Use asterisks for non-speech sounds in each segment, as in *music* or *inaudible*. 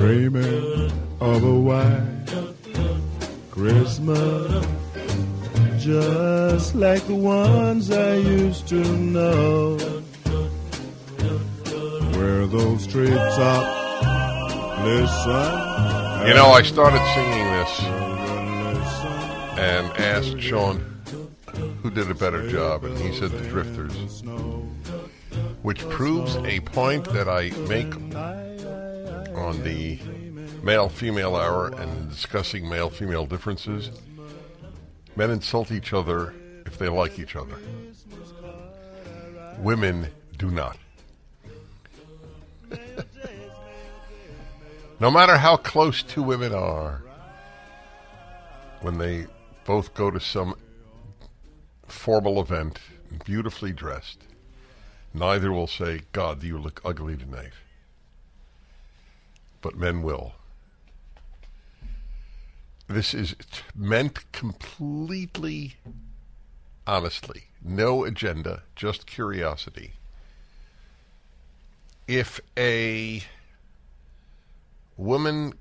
dreaming of a white Christmas, just like the ones I used to know, where those treetops listen. You know, I started singing this and asked Sean who did a better job, and he said the Drifters, which proves a point that I make on the male female hour and discussing male female differences. Men insult each other if they like each other. Women do not. *laughs* no matter how close two women are, when they both go to some formal event, beautifully dressed, neither will say, God, you look ugly tonight. But men will. This is meant completely honestly. No agenda, just curiosity. If a woman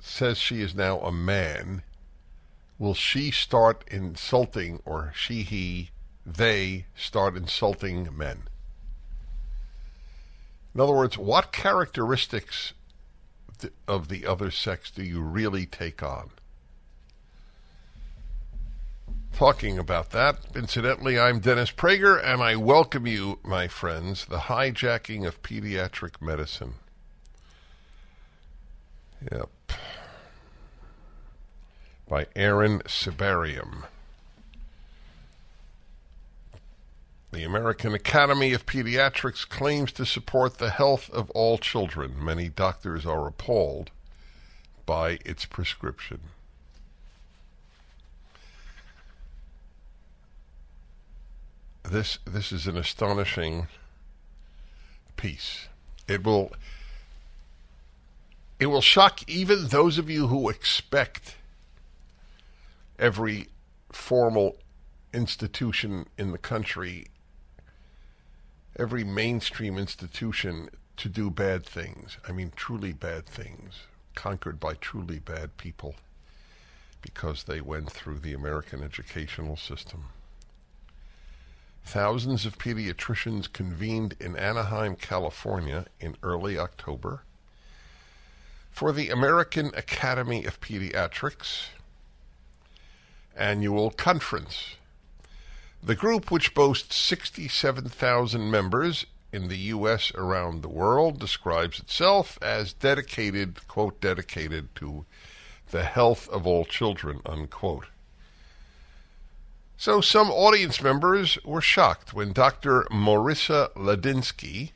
says she is now a man, will she start insulting, or she, he, they start insulting men? In other words, what characteristics of the other sex do you really take on? Talking about that, incidentally, I'm Dennis Prager, and I welcome you, my friends, the hijacking of pediatric medicine. Yep. By Aaron Sibarium. The American Academy of Pediatrics claims to support the health of all children. Many doctors are appalled by its prescription. This this is an astonishing piece. It will it will shock even those of you who expect every formal institution in the country, every mainstream institution to do bad things. I mean, truly bad things, conquered by truly bad people because they went through the American educational system. Thousands of pediatricians convened in Anaheim, California in early October for the American Academy of Pediatrics annual conference. The group, which boasts 67,000 members in the U.S. around the world, describes itself as dedicated, quote, dedicated to the health of all children, unquote. So some audience members were shocked when Dr. Morissa Ladinsky,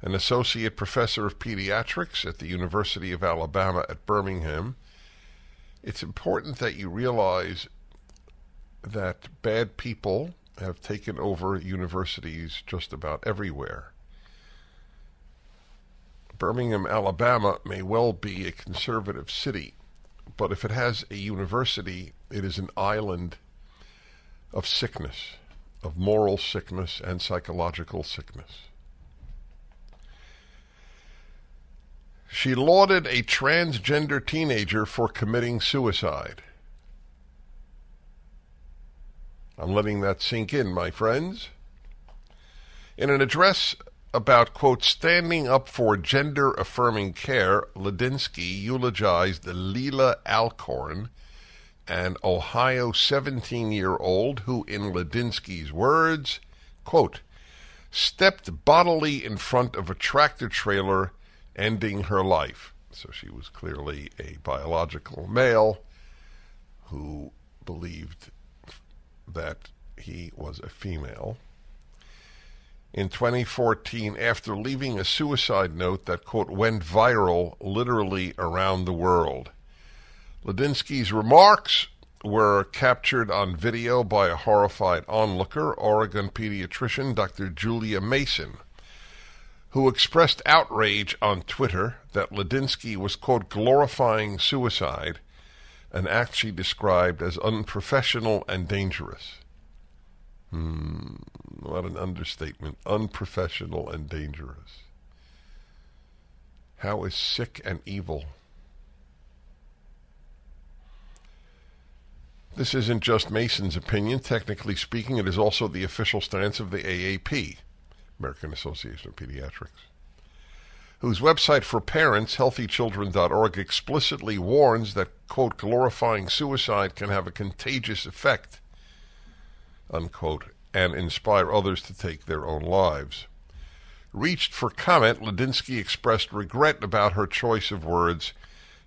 an associate professor of pediatrics at the University of Alabama at Birmingham, it's important that you realize that bad people have taken over universities just about everywhere. Birmingham, Alabama may well be a conservative city, but if it has a university, it is an island of sickness, of moral sickness and psychological sickness. She lauded a transgender teenager for committing suicide. I'm letting that sink in, my friends. In an address about, quote, standing up for gender affirming care, Ladinsky eulogized Leelah Alcorn, an Ohio 17 year old who, in Ladinsky's words, quote, stepped bodily in front of a tractor trailer, ending her life. So she was clearly a biological male who believed that he was a female. In 2014, after leaving a suicide note that, quote, went viral literally around the world. Ladinsky's remarks were captured on video by a horrified onlooker, Oregon pediatrician Dr. Julia Mason, who expressed outrage on Twitter that Ladinsky was, quote, glorifying suicide, an act she described as unprofessional and dangerous. Hmm, what an understatement. Unprofessional and dangerous. How is sick and evil? This isn't just Mason's opinion. Technically speaking, it is also the official stance of the AAP, American Association of Pediatrics, whose website for parents, healthychildren.org, explicitly warns that, quote, glorifying suicide can have a contagious effect, unquote, and inspire others to take their own lives. Reached for comment, Ladinsky expressed regret about her choice of words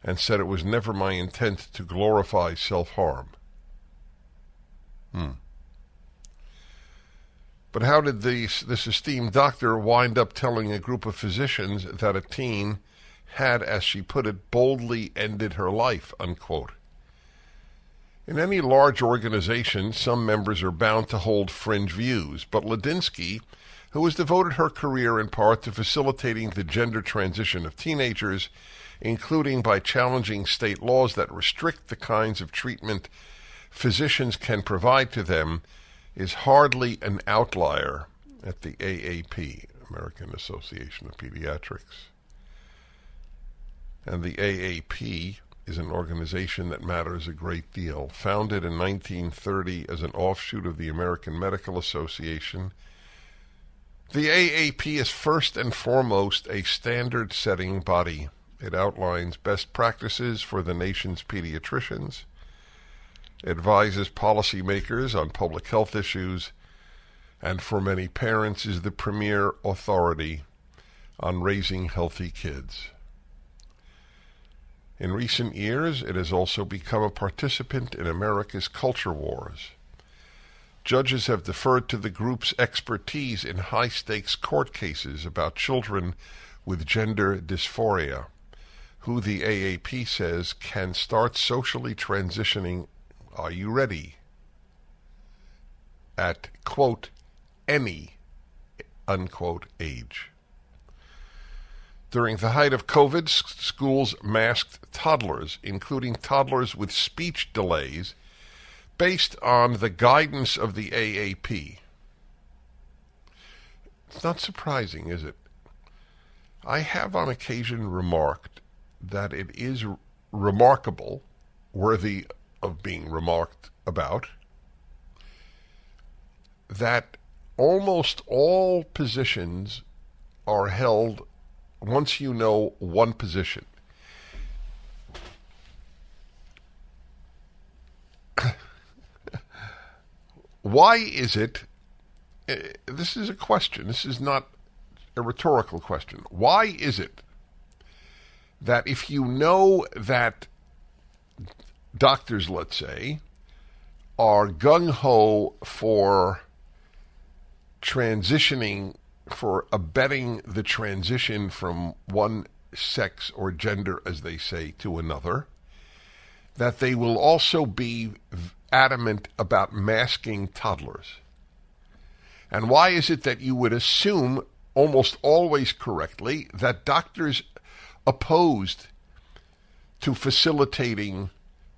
and said it was never my intent to glorify self harm. Hmm. But how did this, this esteemed doctor wind up telling a group of physicians that a teen had, as she put it, boldly ended her life, unquote? In any large organization, some members are bound to hold fringe views, but Ladinsky, who has devoted her career in part to facilitating the gender transition of teenagers, including by challenging state laws that restrict the kinds of treatment physicians can provide to them, is hardly an outlier at the AAP, American Association of Pediatrics. And the AAP is an organization that matters a great deal. Founded in 1930 as an offshoot of the American Medical Association, the AAP is first and foremost a standard setting body. It outlines best practices for the nation's pediatricians advises policymakers on public health issues, and for many parents is the premier authority on raising healthy kids. In recent years, it has also become a participant in America's culture wars. Judges have deferred to the group's expertise in high stakes court cases about children with gender dysphoria, who the AAP says can start socially transitioning are you ready? At, quote, any, unquote, age. During the height of COVID, schools masked toddlers, including toddlers with speech delays, based on the guidance of the AAP. It's not surprising, is it? I have on occasion remarked that it is remarkable, worthy of being remarked about that almost all positions are held once you know one position. *coughs* Why is it? Eh, this is a question. This is not a rhetorical question. Why is it that if you know that doctors, let's say, are gung ho for transitioning, for abetting the transition from one sex or gender, as they say, to another, that they will also be adamant about masking toddlers. And why is it that you would assume, almost always correctly, that doctors opposed to facilitating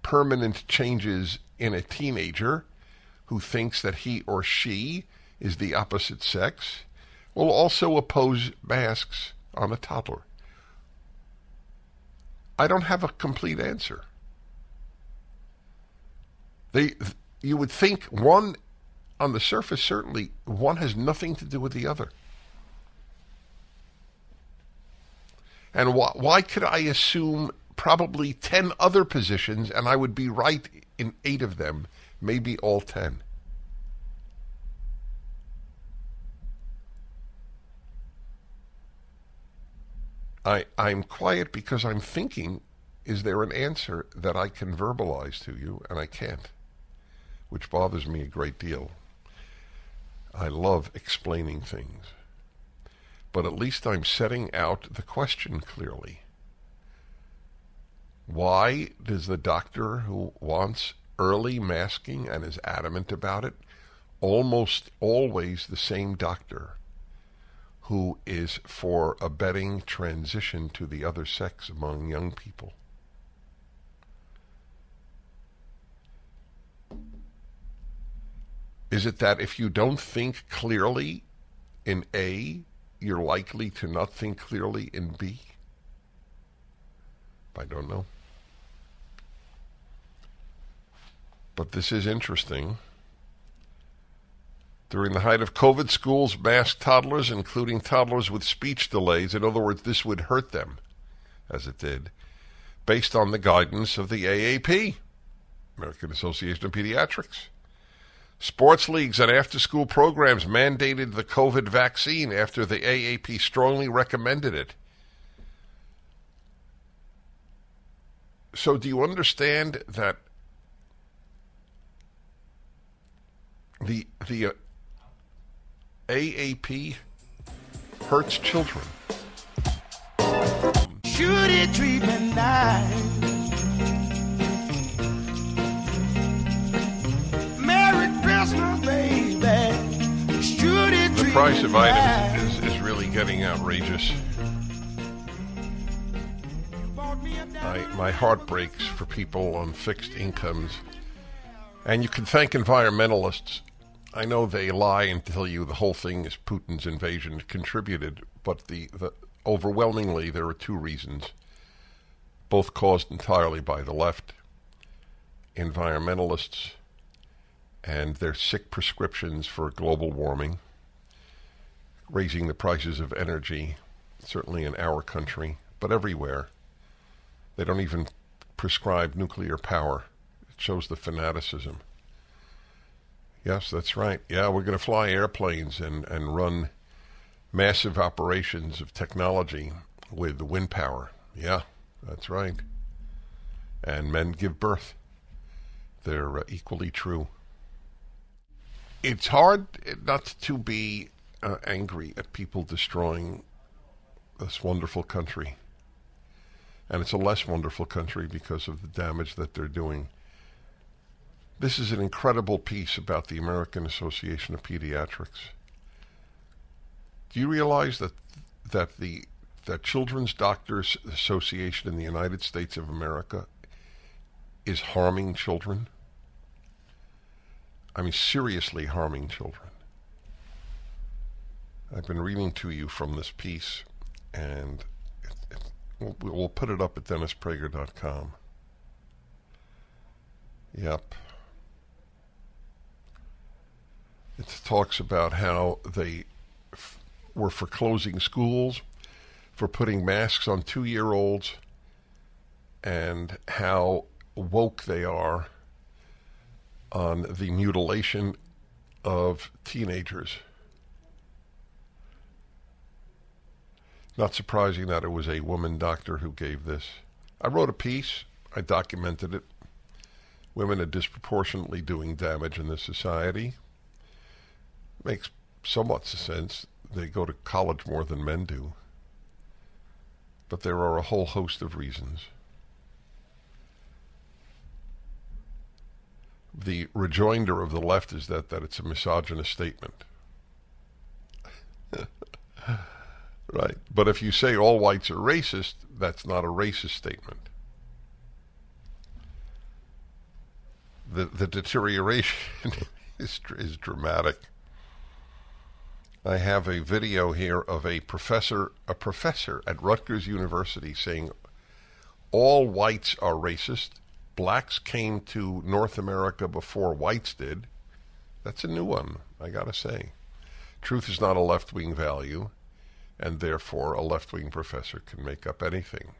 permanent changes in a teenager who thinks that he or she is the opposite sex will also oppose masks on a toddler. I don't have a complete answer. They, you would think one, on the surface, certainly, one has nothing to do with the other. And why, why could I assume probably 10 other positions, and I would be right in eight of them, maybe all 10. I, I'm quiet because I'm thinking, is there an answer that I can verbalize to you? And I can't, which bothers me a great deal. I love explaining things. But at least I'm setting out the question clearly. Why does the doctor who wants early masking and is adamant about it almost always the same doctor who is for abetting transition to the other sex among young people? Is it that if you don't think clearly in A, you're likely to not think clearly in B? I don't know. But this is interesting. During the height of COVID, schools masked toddlers, including toddlers with speech delays. In other words, this would hurt them, as it did, based on the guidance of the AAP, American Association of Pediatrics. Sports leagues and after school programs mandated the COVID vaccine after the AAP strongly recommended it. So, do you understand that the the uh, AAP hurts children? Should it treat me nice? Merry Christmas, baby. Should it The price of items is, is really getting outrageous. I, my heart breaks for people on fixed incomes. And you can thank environmentalists. I know they lie and tell you the whole thing is Putin's invasion contributed, but the, the overwhelmingly there are two reasons, both caused entirely by the left. Environmentalists and their sick prescriptions for global warming, raising the prices of energy, certainly in our country, but everywhere. They don't even prescribe nuclear power. It shows the fanaticism. Yes, that's right. Yeah, we're going to fly airplanes and, and run massive operations of technology with the wind power. Yeah, that's right. And men give birth. They're uh, equally true. It's hard not to be uh, angry at people destroying this wonderful country and it's a less wonderful country because of the damage that they're doing. This is an incredible piece about the American Association of Pediatrics. Do you realize that that the that Children's Doctors Association in the United States of America is harming children? I mean, seriously harming children. I've been reading to you from this piece, and We'll, we'll put it up at DennisPrager.com. Yep. It talks about how they f- were for closing schools, for putting masks on two year olds, and how woke they are on the mutilation of teenagers. Not surprising that it was a woman doctor who gave this. I wrote a piece, I documented it. Women are disproportionately doing damage in this society. Makes somewhat sense. They go to college more than men do. But there are a whole host of reasons. The rejoinder of the left is that, that it's a misogynist statement. *laughs* Right. But if you say all whites are racist, that's not a racist statement. The the deterioration *laughs* is is dramatic. I have a video here of a professor a professor at Rutgers University saying all whites are racist. Blacks came to North America before whites did. That's a new one, I got to say. Truth is not a left-wing value and therefore a left wing professor can make up anything.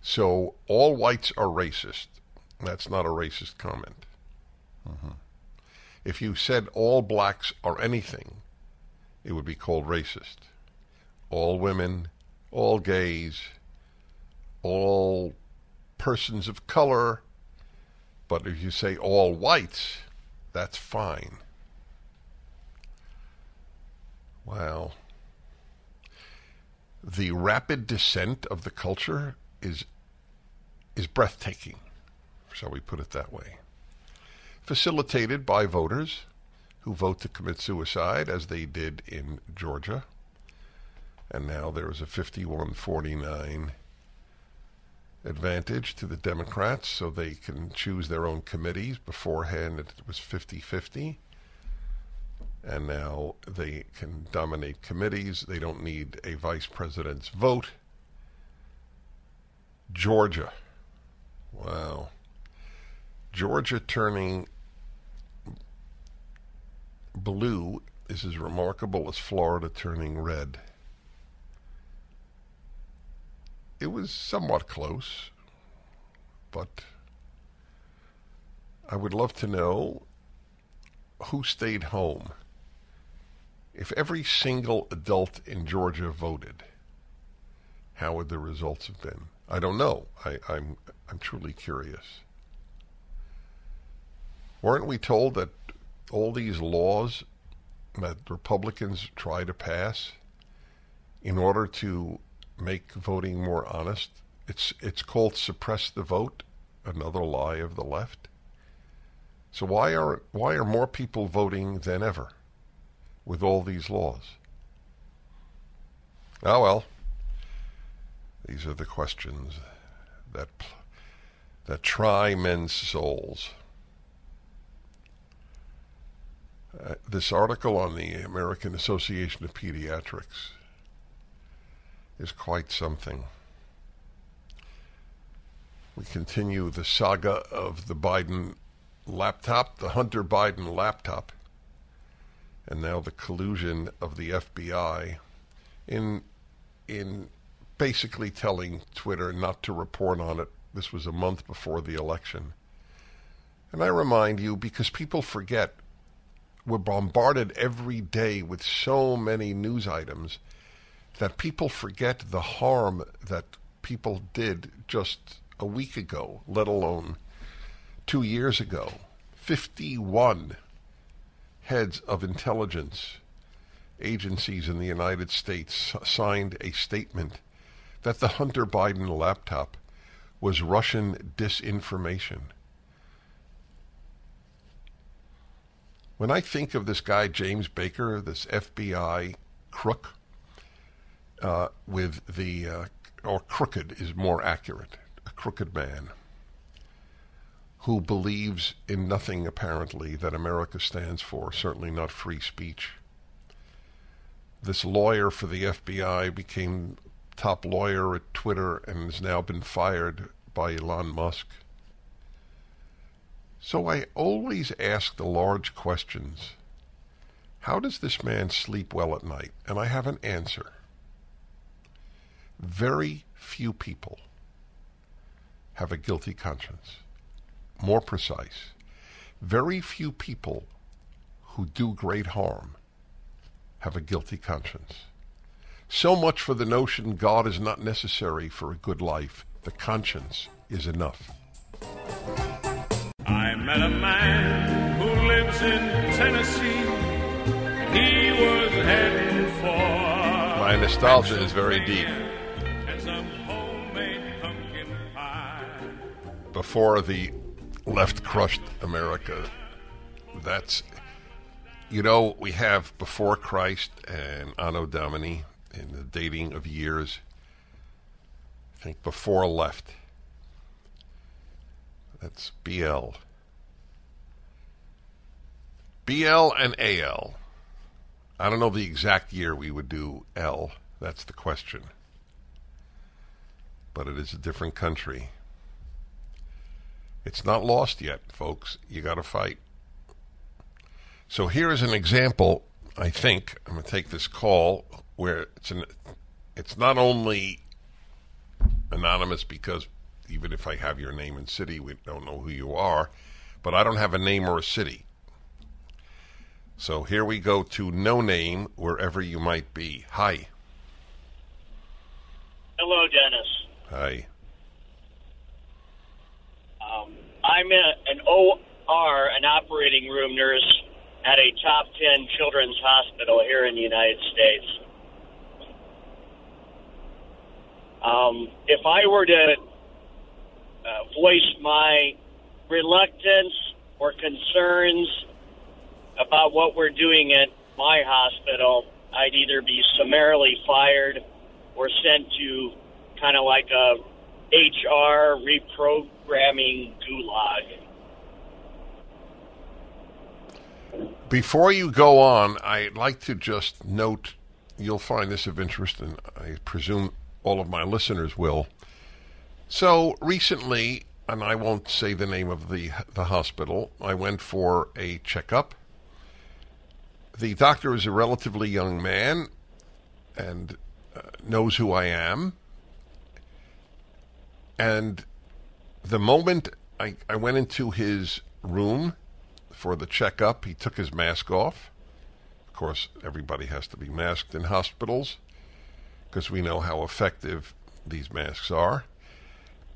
So all whites are racist. That's not a racist comment. Mm-hmm. If you said all blacks are anything, it would be called racist. All women, all gays, all persons of color, but if you say all whites, that's fine. Wow the rapid descent of the culture is is breathtaking, shall we put it that way. Facilitated by voters who vote to commit suicide, as they did in Georgia. And now there is a 51 49 advantage to the Democrats, so they can choose their own committees. Beforehand, it was 50 50 and now they can dominate committees. They don't need a vice president's vote. Georgia. Wow. Georgia turning blue is as remarkable as Florida turning red. It was somewhat close, but I would love to know who stayed home. If every single adult in Georgia voted, how would the results have been? I don't know. I, I'm I'm truly curious. Weren't we told that all these laws that Republicans try to pass in order to make voting more honest, it's it's called suppress the vote, another lie of the left. So why are why are more people voting than ever with all these laws? Oh well. These are the questions that that try men's souls. Uh, this article on the American Association of Pediatrics is quite something. We continue the saga of the Biden laptop, the Hunter Biden laptop, and now the collusion of the FBI in in basically telling Twitter not to report on it. This was a month before the election. And I remind you, because people forget, we're bombarded every day with so many news items that people forget the harm that people did just a week ago, let alone two years ago. 51 heads of intelligence agencies in the United States signed a statement that the Hunter Biden laptop was Russian disinformation. When I think of this guy, James Baker, this FBI crook, uh, with the, uh, or crooked is more accurate, a crooked man who believes in nothing apparently that America stands for, certainly not free speech. This lawyer for the FBI became top lawyer at Twitter and has now been fired by Elon Musk. So I always ask the large questions. How does this man sleep well at night? And I have an answer. Very few people have a guilty conscience. More precise, very few people who do great harm have a guilty conscience. So much for the notion God is not necessary for a good life. The conscience is enough. I met a man who lives in Tennessee. He was heading for. My nostalgia is very deep. And some homemade pumpkin pie. Before the left crushed America, that's, you know, we have before Christ and Anno Domini in the dating of years. I think before left. That's BL. BL and AL. I don't know the exact year we would do L. That's the question. But it is a different country. It's not lost yet, folks. You got to fight. So here is an example. I think I'm going to take this call where it's an. It's not only anonymous because even if I have your name and city, we don't know who you are, but I don't have a name or a city. So here we go to no name wherever you might be. Hi. Hello, Dennis. Hi. Um, I'm an OR, an operating room nurse at a top 10 children's hospital here in the United States. Um, if I were to uh, voice my reluctance or concerns about what we're doing at my hospital, I'd either be summarily fired or sent to kind of like a HR reprogramming gulag. Before you go on, I'd like to just note you'll find this of interest, and I presume all of my listeners will. So recently, and I won't say the name of the the hospital, I went for a checkup. The doctor is a relatively young man and uh, knows who I am. And the moment I, I went into his room for the checkup, he took his mask off. Of course, everybody has to be masked in hospitals because we know how effective these masks are.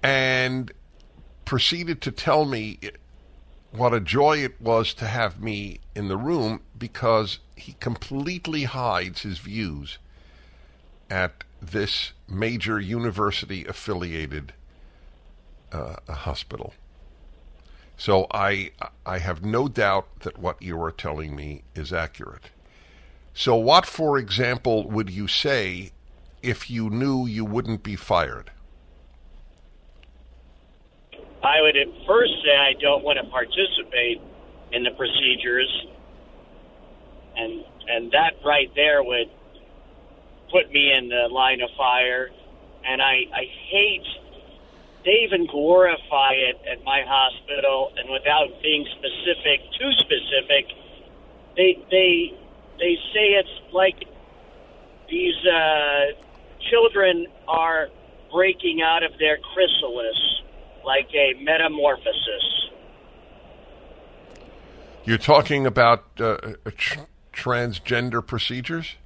And proceeded to tell me what a joy it was to have me in the room because he completely hides his views at this major university affiliated uh, hospital. So I I have no doubt that what you are telling me is accurate. So what for example would you say if you knew you wouldn't be fired? I would at first say I don't want to participate in the procedures, and and that right there would put me in the line of fire. And I I hate they even glorify it at my hospital, and without being specific, too specific, they they they say it's like these uh, children are breaking out of their chrysalis, like a metamorphosis. You're talking about uh, tr- transgender procedures?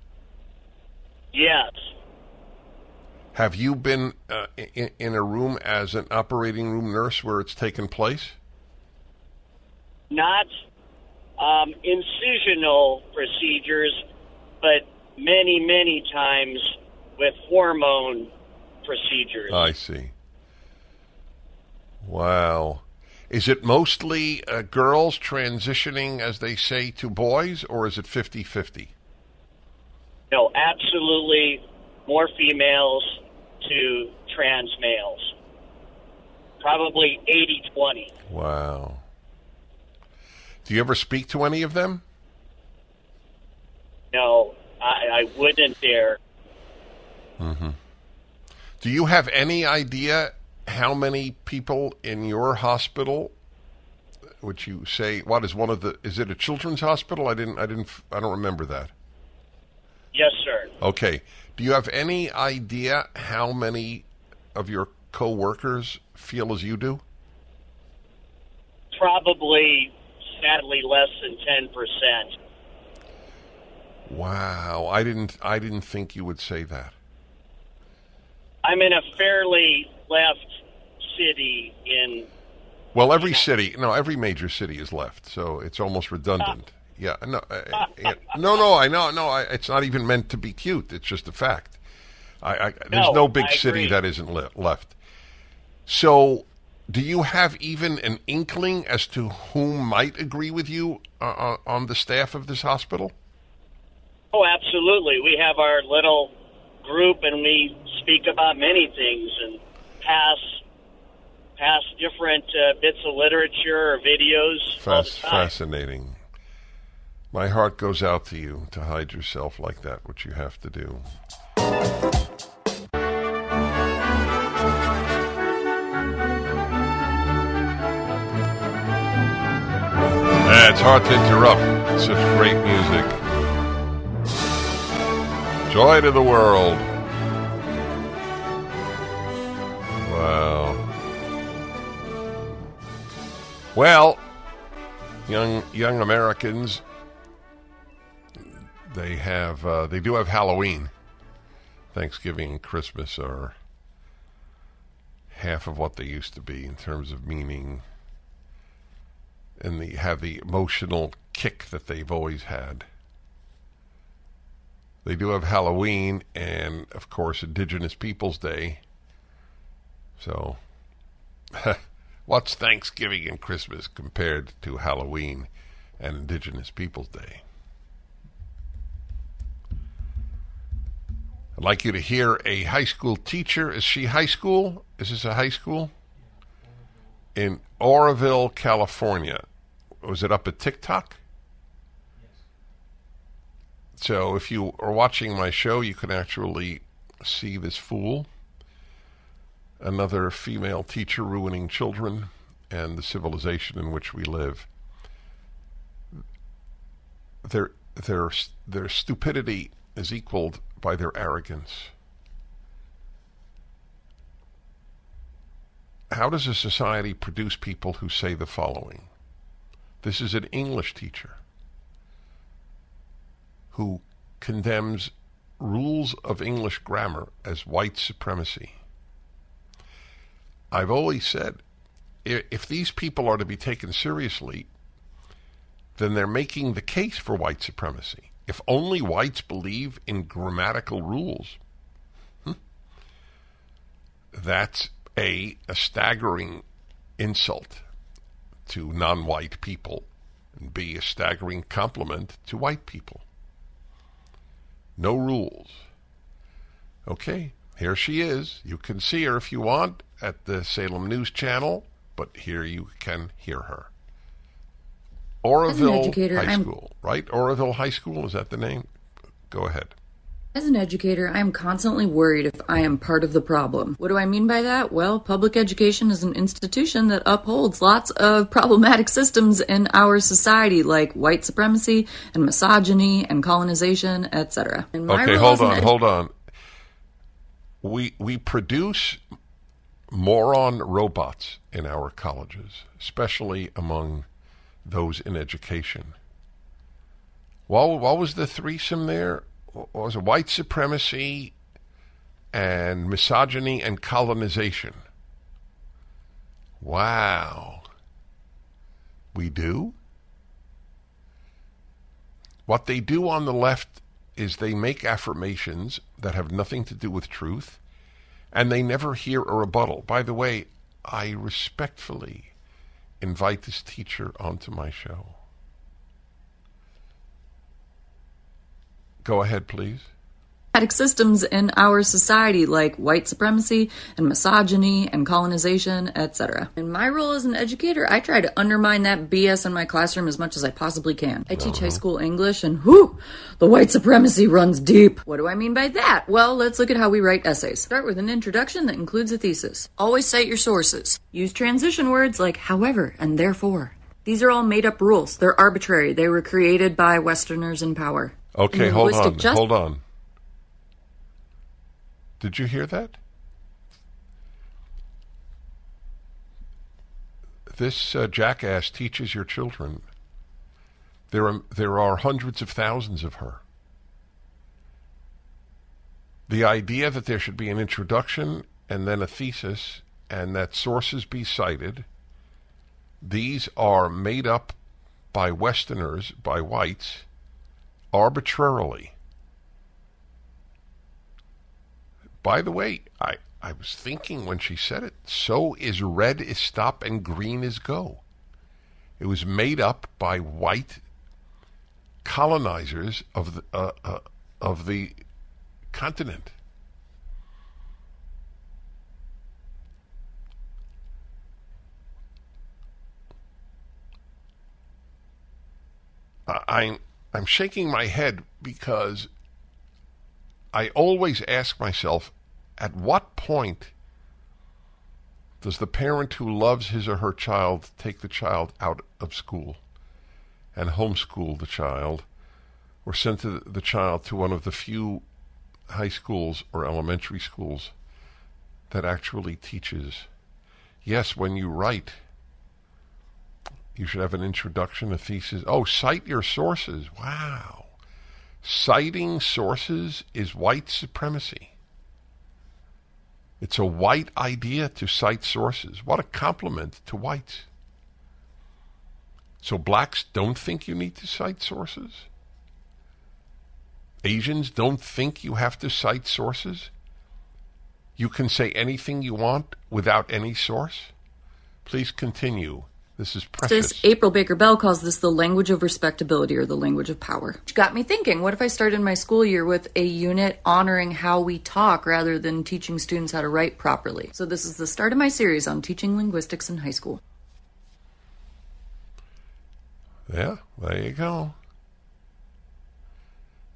Yes. Have you been uh, in, in, a room as an operating room nurse where it's taken place? Not um, incisional procedures, but many, many times with hormone procedures. I see. Wow. Is it mostly uh, girls transitioning, as they say, to boys, or is it 50 50? No, absolutely more females to trans males. Probably 80 20. Wow. Do you ever speak to any of them? No, I, I wouldn't dare. Mm-hmm. Do you have any idea how many people in your hospital which you say what is one of the is it a children's hospital i didn't i didn't i don't remember that okay do you have any idea how many of your coworkers feel as you do? Probably, sadly, less than ten percent. Wow, I didn't. I didn't think you would say that. I'm in a fairly left city in. Well, every city, no, every major city is left, so it's almost redundant. Yeah, no, uh, yeah, no, no. I know, no. I, it's not even meant to be cute. It's just a fact. I, I there's no, no big city that isn't le- left. So, do you have even an inkling as to whom might agree with you uh, uh, on the staff of this hospital? Oh, absolutely. We have our little group, and we speak about many things and pass pass different uh, bits of literature or videos. Fascinating. My heart goes out to you to hide yourself like that, which you have to do. Ah, it's hard to interrupt such great music. Joy to the world. Wow. Well, young young Americans they have uh, they do have Halloween. Thanksgiving and Christmas are half of what they used to be in terms of meaning and the have the emotional kick that they've always had. They do have Halloween and of course Indigenous Peoples Day. So *laughs* what's Thanksgiving and Christmas compared to Halloween and Indigenous Peoples Day? I'd like you to hear a high school teacher. Is she high school? Is this a high school? In Oroville, California. Was it up at TikTok? So if you are watching my show, you can actually see this fool. another female teacher ruining children and the civilization in which we live. Their their their stupidity is equaled by their arrogance. How does a society produce people who say the following? This is an English teacher who condemns rules of English grammar as white supremacy. I've always said if these people are to be taken seriously, then they're making the case for white supremacy. If only whites believe in grammatical rules, hmm, that's a, a staggering insult to non white people, and B, a staggering compliment to white people. No rules. Okay, here she is. You can see her if you want at the Salem News Channel, but here you can hear her. Oroville High I'm... School, right? Oroville High School, is that the name? Go ahead. As an educator, I am constantly worried if I am part of the problem. What do I mean by that? Well, public education is an institution that upholds lots of problematic systems in our society, like white supremacy and misogyny and colonization, etc. Okay, hold on, hold on. We we produce moron robots in our colleges, especially among those in education. What, what was the threesome there? What was it? White supremacy and misogyny and colonization. Wow. We do? What they do on the left is they make affirmations that have nothing to do with truth, and they never hear a rebuttal. By the way, I respectfully invite this teacher onto my show. Go ahead, please systems in our society like white supremacy and misogyny and colonization, etc. In my role as an educator, I try to undermine that BS in my classroom as much as I possibly can. I teach high uh-huh. school English and whew, the white supremacy runs deep. What do I mean by that? Well, let's look at how we write essays. Start with an introduction that includes a thesis. Always cite your sources. Use transition words like however and therefore. These are all made up rules. They're arbitrary. They were created by Westerners in power. Okay, hold on. Just- hold on. Did you hear that? This uh, jackass teaches your children. There are, there are hundreds of thousands of her. The idea that there should be an introduction and then a thesis and that sources be cited, these are made up by Westerners, by whites, arbitrarily. By the way, I, I was thinking when she said it, so is red is stop and green is go. It was made up by white colonizers of the, uh, uh, of the continent. I'm I'm shaking my head because I always ask myself at what point does the parent who loves his or her child take the child out of school and homeschool the child or send the child to one of the few high schools or elementary schools that actually teaches? Yes, when you write, you should have an introduction, a thesis. Oh, cite your sources. Wow. Citing sources is white supremacy. It's a white idea to cite sources. What a compliment to whites. So blacks don't think you need to cite sources? Asians don't think you have to cite sources? You can say anything you want without any source? Please continue this is precious. This, April Baker Bell calls this the language of respectability or the language of power. Which got me thinking, what if I started my school year with a unit honoring how we talk rather than teaching students how to write properly? So this is the start of my series on teaching linguistics in high school. Yeah, there you go.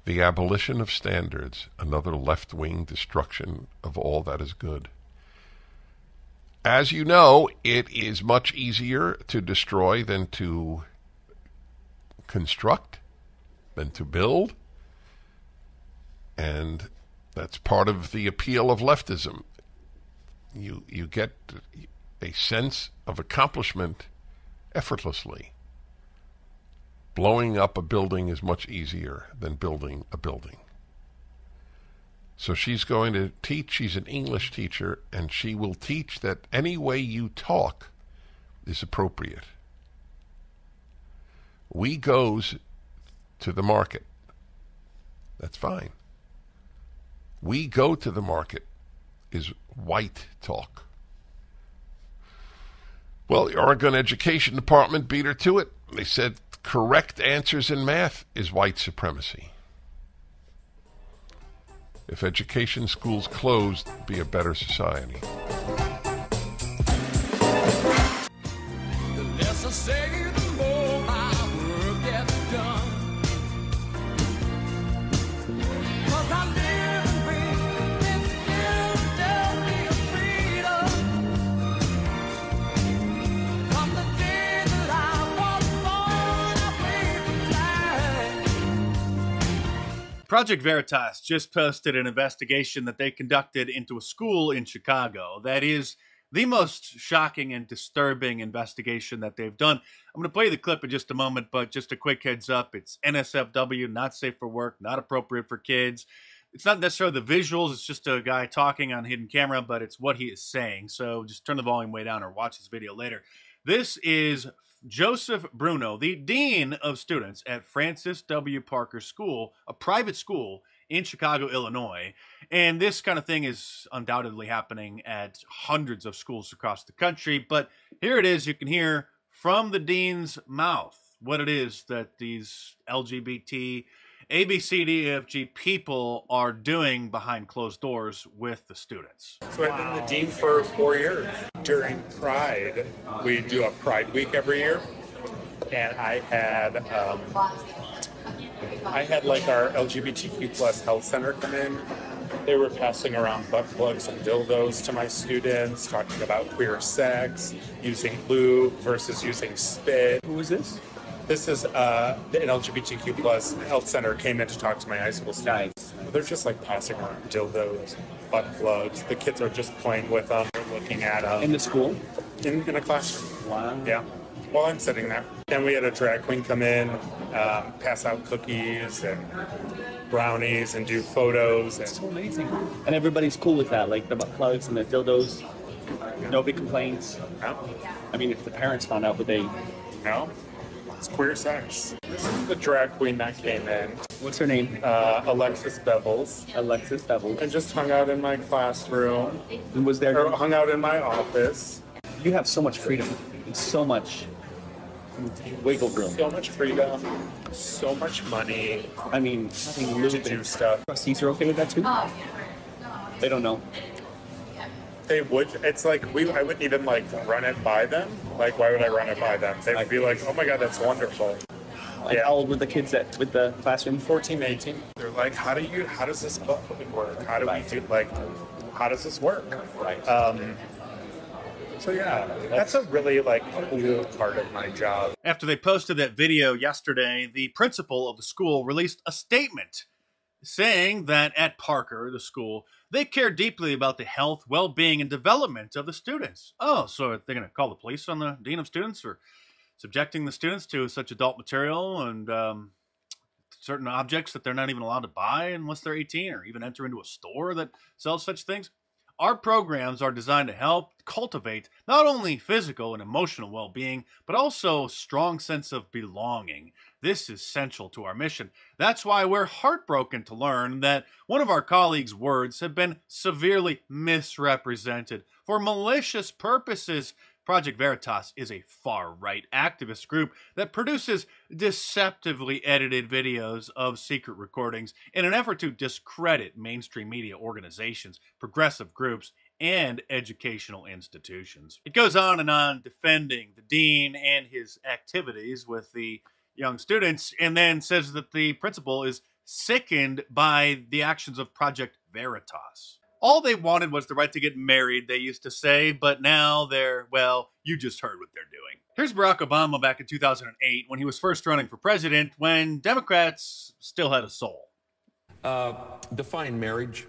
The abolition of standards, another left wing destruction of all that is good. As you know, it is much easier to destroy than to construct, than to build. And that's part of the appeal of leftism. You, you get a sense of accomplishment effortlessly. Blowing up a building is much easier than building a building. So she's going to teach, she's an English teacher, and she will teach that any way you talk is appropriate. We goes to the market. That's fine. We go to the market is white talk. Well, the Oregon Education Department beat her to it. They said correct answers in math is white supremacy. If education schools closed, be a better society. Project Veritas just posted an investigation that they conducted into a school in Chicago. That is the most shocking and disturbing investigation that they've done. I'm going to play the clip in just a moment, but just a quick heads up it's NSFW, not safe for work, not appropriate for kids. It's not necessarily the visuals, it's just a guy talking on hidden camera, but it's what he is saying. So just turn the volume way down or watch this video later. This is Joseph Bruno, the Dean of Students at Francis W. Parker School, a private school in Chicago, Illinois. And this kind of thing is undoubtedly happening at hundreds of schools across the country. But here it is. You can hear from the dean's mouth what it is that these LGBT a, B, C, D, E, F, G people are doing behind closed doors with the students. So I've been the dean for four years. During Pride, we do a Pride Week every year, and I had um, I had like our LGBTQ plus health center come in. They were passing around butt plugs and dildos to my students, talking about queer sex, using lube versus using spit. Who was this? This is uh, the LGBTQ plus health center came in to talk to my high school students. Nice. They're just like passing around dildos, butt plugs. The kids are just playing with them, they're looking at them. In the school? In, in a classroom. Wow. Yeah. While I'm sitting there. Then we had a drag queen come in, um, pass out cookies and brownies and do photos. And So amazing. And everybody's cool with that, like the butt plugs and the dildos. Nobody complains. no, I mean, if the parents found out, would they? no, it's queer sex. This is the drag queen that came in, What's her name? uh, Alexis Bevels, Alexis Bevels. and just hung out in my classroom, And was there? or hung out in my office. You have so much freedom so much wiggle room. So much freedom, so much money I mean, having to lube do and stuff. trustees are okay with that too. They don't know. They would. It's like we. I wouldn't even like run it by them. Like, why would I run it by them? They would be like, "Oh my god, that's wonderful." Like, Yeah. how old were the kids that with the classroom? 14, 18. They're like, "How do you? How does this book work? How do we do? Like, how does this work?" Right. Um. So yeah, that's a really like cool part of my job. After they posted that video yesterday, the principal of the school released a statement saying that at Parker, the school, they care deeply about the health, well being, and development of the students. Oh, so they're going to call the police on the dean of students for subjecting the students to such adult material and um, certain objects that they're not even allowed to buy unless they're 18 or even enter into a store that sells such things? Our programs are designed to help cultivate not only physical and emotional well being, but also a strong sense of belonging. This is central to our mission. That's why we're heartbroken to learn that one of our colleagues' words have been severely misrepresented for malicious purposes. Project Veritas is a far right activist group that produces deceptively edited videos of secret recordings in an effort to discredit mainstream media organizations, progressive groups, and educational institutions. It goes on and on defending the dean and his activities with the young students, and then says that the principal is sickened by the actions of Project Veritas. All they wanted was the right to get married, they used to say, but now they're, well, you just heard what they're doing. Here's Barack Obama back in 2008 when he was first running for president, when Democrats still had a soul. Uh, define marriage.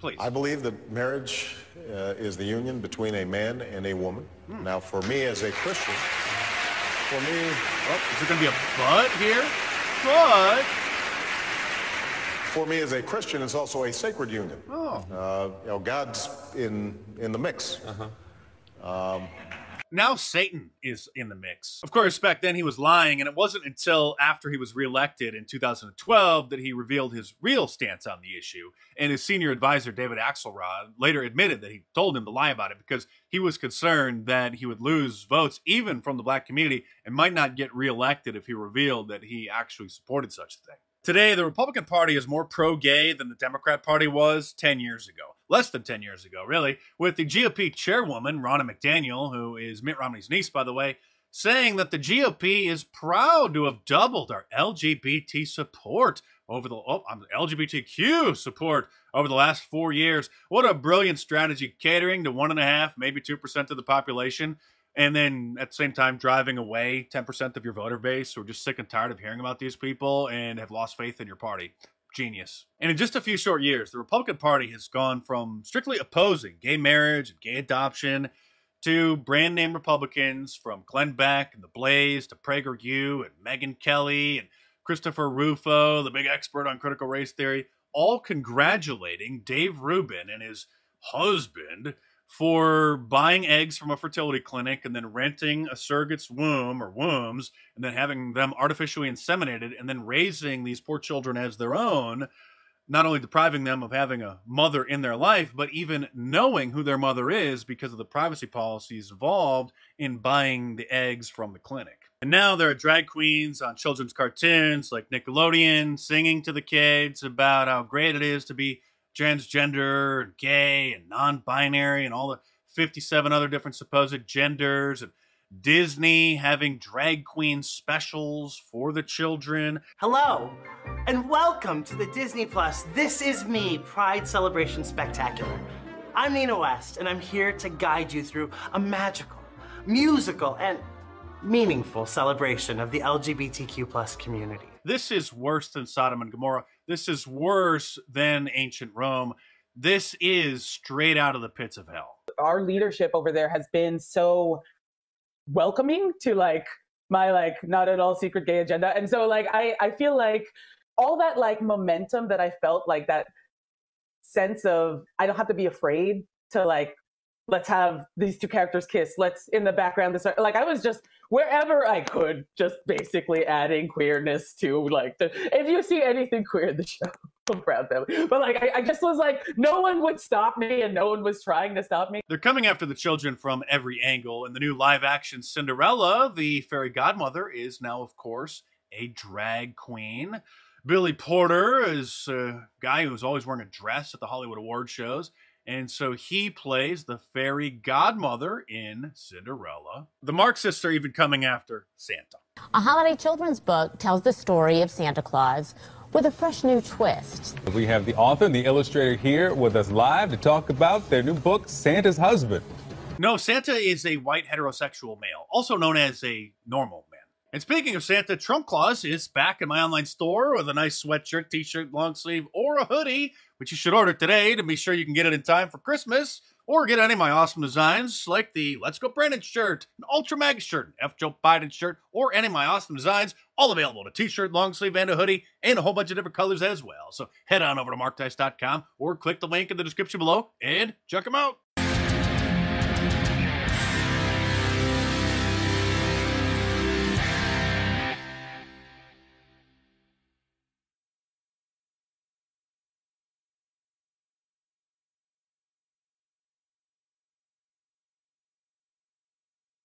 Please. I believe that marriage uh, is the union between a man and a woman. Now, for me as a Christian, for me, Oh, is there going to be a but here? But. for me as a Christian, it's also a sacred union. Oh. Uh, you know, God's in in the mix. Uh-huh. Um, Now Satan is in the mix. Of course, back then he was lying, and it wasn't until after he was reelected in 2012 that he revealed his real stance on the issue. And his senior advisor, David Axelrod, later admitted that he told him to lie about it because he was concerned that he would lose votes even from the black community and might not get reelected if he revealed that he actually supported such a thing. Today, the Republican Party is more pro gay than the Democrat Party was 10 years ago. Less than 10 years ago, really, with the GOP chairwoman, Ronna McDaniel, who is Mitt Romney's niece, by the way, saying that the GOP is proud to have doubled our LGBT support over the oh, LGBTQ support over the last four years. What a brilliant strategy, catering to one and a half, maybe two percent of the population, and then at the same time driving away 10% of your voter base who are just sick and tired of hearing about these people and have lost faith in your party. Genius. And in just a few short years, the Republican Party has gone from strictly opposing gay marriage and gay adoption to brand name Republicans from Glenn Beck and the Blaze to PragerU and Megyn Kelly and Christopher Rufo, the big expert on critical race theory, all congratulating Dave Rubin and his husband for buying eggs from a fertility clinic and then renting a surrogate's womb or wombs and then having them artificially inseminated and then raising these poor children as their own, not only depriving them of having a mother in their life, but even knowing who their mother is because of the privacy policies involved in buying the eggs from the clinic. And now there are drag queens on children's cartoons like Nickelodeon singing to the kids about how great it is to be transgender and gay and non-binary and all the 57 other different supposed genders and Disney having drag queen specials for the children. Hello, and welcome to the Disney Plus This Is Me Pride Celebration Spectacular. I'm Nina West, and I'm here to guide you through a magical, musical, and meaningful celebration of the LGBTQ plus community. This is worse than Sodom and Gomorrah. This is worse than ancient Rome. This is straight out of the pits of hell. Our leadership over there has been so welcoming to like my like not at all secret gay agenda. And so like I I feel like all that like momentum that I felt like that sense of I don't have to be afraid to like let's have these two characters kiss. Let's in the background this like I was just wherever I could just basically adding queerness to like the if you see anything queer in the show I'm proud of them. But like I, I just was like no one would stop me and no one was trying to stop me. They're coming after the children from every angle. In the new live action Cinderella, the fairy godmother is now, of course, a drag queen. Billy Porter is a guy who's always wearing a dress at the Hollywood award shows. And so he plays the fairy godmother in Cinderella. The Marxists are even coming after Santa. A holiday children's book tells the story of Santa Claus with a fresh new twist. We have the author and the illustrator here with us live to talk about their new book, Santa's Husband. No, Santa is a white heterosexual male, also known as a normal man. And speaking of Santa, Trump Claus is back in my online store with a nice sweatshirt, t shirt, long sleeve, or a hoodie, which you should order today to be sure you can get it in time for Christmas. Or get any of my awesome designs like the Let's Go Brandon shirt, an Ultra Mag shirt, an F. Joe Biden shirt, or any of my awesome designs, all available in a t shirt, long sleeve, and a hoodie, and a whole bunch of different colors as well. So head on over to markdice.com or click the link in the description below and check them out.